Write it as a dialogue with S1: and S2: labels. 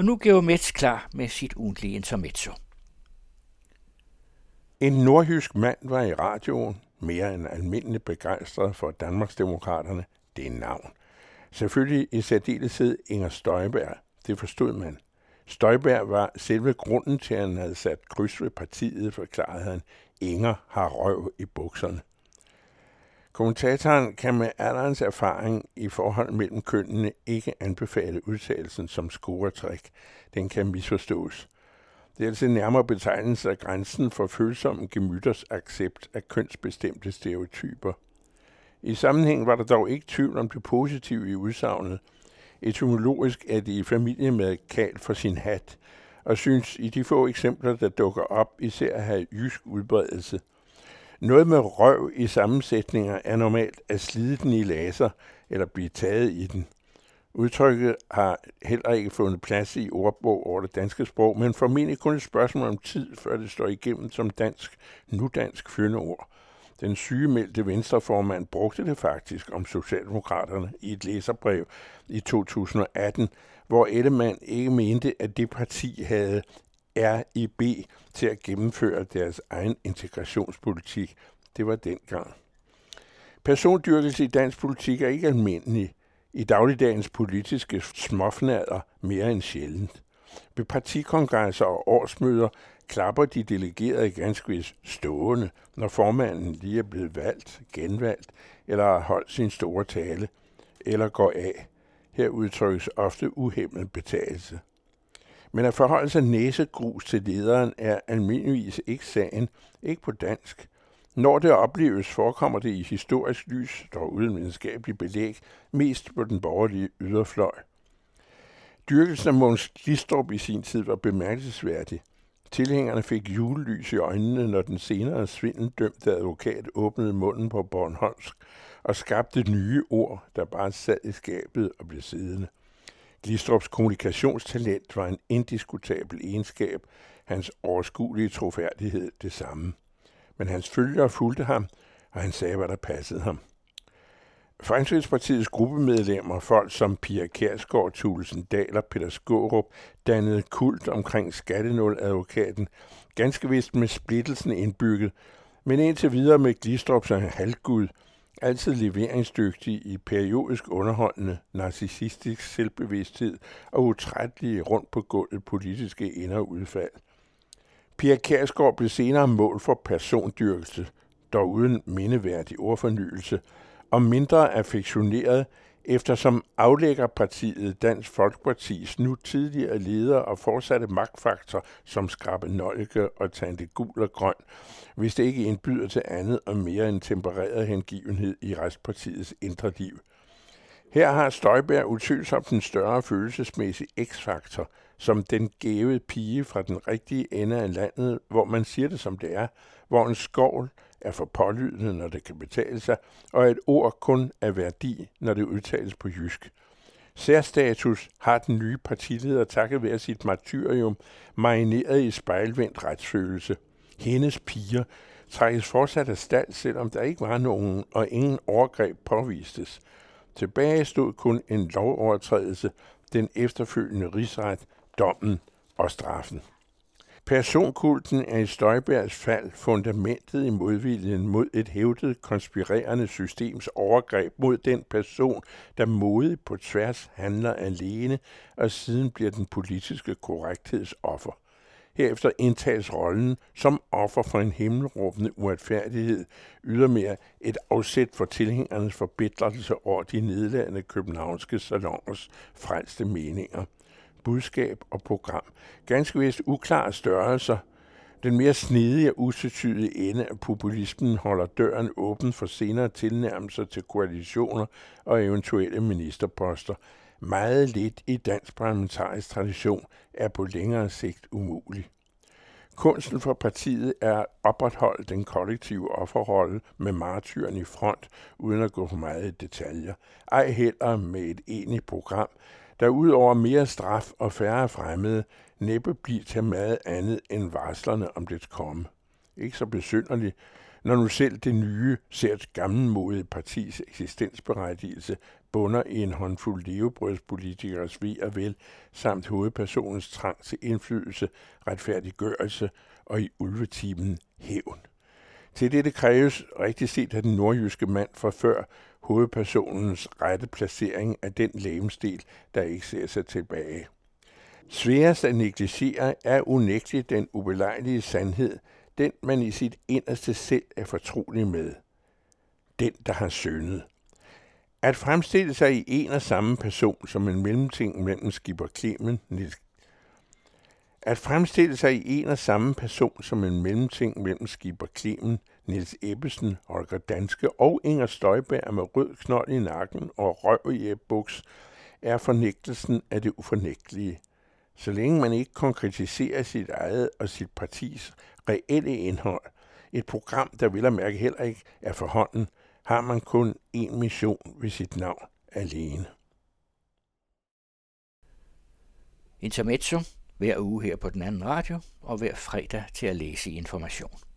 S1: Og nu Georg klar med sit ugentlige intermezzo.
S2: En nordjysk mand var i radioen, mere end almindeligt begejstret for Danmarksdemokraterne, det er navn. Selvfølgelig i særdeleshed Inger Støjberg, det forstod man. Støjberg var selve grunden til, at han havde sat kryds ved partiet, forklarede han. Inger har røv i bukserne. Kommentatoren kan med alderens erfaring i forhold mellem kønnene ikke anbefale udtalelsen som scoretræk. Den kan misforstås. Det er altså nærmere betegnelse af grænsen for følsomme gemytters accept af kønsbestemte stereotyper. I sammenhæng var der dog ikke tvivl om det positive i udsagnet. Etymologisk er det i familie med kal for sin hat, og synes i de få eksempler, der dukker op, især at have jysk udbredelse. Noget med røv i sammensætninger er normalt at slide den i laser eller blive taget i den. Udtrykket har heller ikke fundet plads i ordbog over det danske sprog, men formentlig kun et spørgsmål om tid, før det står igennem som dansk, nudansk fyndeord. Den sygemeldte venstreformand brugte det faktisk om Socialdemokraterne i et læserbrev i 2018, hvor Ellemann ikke mente, at det parti havde RIB til at gennemføre deres egen integrationspolitik. Det var dengang. Persondyrkelse i dansk politik er ikke almindelig. I dagligdagens politiske småfnader mere end sjældent. Ved partikongresser og årsmøder klapper de delegerede ganske vist stående, når formanden lige er blevet valgt, genvalgt eller har holdt sin store tale, eller går af. Her udtrykkes ofte uhemmet betagelse. Men at forholde sig næsegrus til lederen er almindeligvis ikke sagen, ikke på dansk. Når det opleves, forekommer det i historisk lys, dog uden videnskabelig belæg, mest på den borgerlige yderfløj. Dyrkelsen af Måns Glistrup i sin tid var bemærkelsesværdig. Tilhængerne fik julelys i øjnene, når den senere svindeldømte advokat åbnede munden på Bornholmsk og skabte nye ord, der bare sad i skabet og blev siddende. Glistrups kommunikationstalent var en indiskutabel egenskab, hans overskuelige troværdighed det samme. Men hans følgere fulgte ham, og han sagde, hvad der passede ham. Fremskridspartiets gruppemedlemmer, folk som Pia Kærsgaard, Thulesen Dahl og Peter Skårup, dannede kult omkring skattenuladvokaten, ganske vist med splittelsen indbygget, men indtil videre med Glistrup som halvgud, altid leveringsdygtig i periodisk underholdende, narcissistisk selvbevidsthed og utrættelige rundt på gulvet politiske ind- og udfald. Pia Kærsgaard blev senere mål for persondyrkelse, dog uden mindeværdig ordfornyelse, og mindre affektioneret, eftersom aflæggerpartiet Dansk Folkepartis nu tidligere leder og fortsatte magtfaktor som Skrabe Nøjke og Tante Gul og Grøn, hvis det ikke indbyder til andet og mere end tempereret hengivenhed i restpartiets indre liv. Her har Støjberg utvivlsomt den større følelsesmæssige x-faktor, som den gævede pige fra den rigtige ende af landet, hvor man siger det som det er, hvor en skovl er for pålydende, når det kan betale sig, og et ord kun er værdi, når det udtales på jysk. Særstatus har den nye partileder takket være sit martyrium marineret i spejlvendt retsfølelse. Hendes piger trækkes fortsat af stald, selvom der ikke var nogen og ingen overgreb påvistes. Tilbage stod kun en lovovertrædelse, den efterfølgende rigsret, dommen og straffen. Personkulten er i Støjbergs fald fundamentet i modviljen mod et hævdet konspirerende systems overgreb mod den person, der modigt på tværs handler alene og siden bliver den politiske korrektheds offer. Herefter indtages rollen som offer for en himmelråbende uretfærdighed, ydermere et afsæt for tilhængernes forbitrelse over de nedladende københavnske salongers frelste meninger – budskab og program. Ganske vist uklare størrelser. Den mere snedige og usetydige ende af populismen holder døren åben for senere tilnærmelser til koalitioner og eventuelle ministerposter. Meget lidt i dansk parlamentarisk tradition er på længere sigt umulig. Kunsten for partiet er at opretholde den kollektive offerrolle med martyren i front, uden at gå for meget i detaljer. Ej heller med et enigt program, der udover mere straf og færre fremmede, næppe bliver til meget andet end varslerne om dets komme. Ikke så besynderligt, når nu selv det nye, sært gammelmodige partis eksistensberettigelse bunder i en håndfuld levebrødspolitikers ved og vel, samt hovedpersonens trang til indflydelse, retfærdiggørelse og i ulvetimen hævn. Til dette kræves rigtig set af den nordjyske mand fra før hovedpersonens rette placering af den lægemstil, der ikke ser sig tilbage. Sværest at negligere er unægteligt den ubelejlige sandhed, den man i sit inderste selv er fortrolig med. Den, der har syndet. At fremstille sig i en og samme person som en mellemting mellem Skipper Clemen, Niels at fremstille sig i en og samme person som en mellemting mellem Skipper klimen, Niels Ebbesen, Holger Danske og Inger Støjberg med rød knold i nakken og røv i buks, er fornægtelsen af det ufornægtelige. Så længe man ikke konkretiserer sit eget og sit partis reelle indhold, et program, der vil at mærke heller ikke er for hånden, har man kun én mission ved sit navn alene.
S1: Intermezzo hver uge her på den anden radio og hver fredag til at læse i information.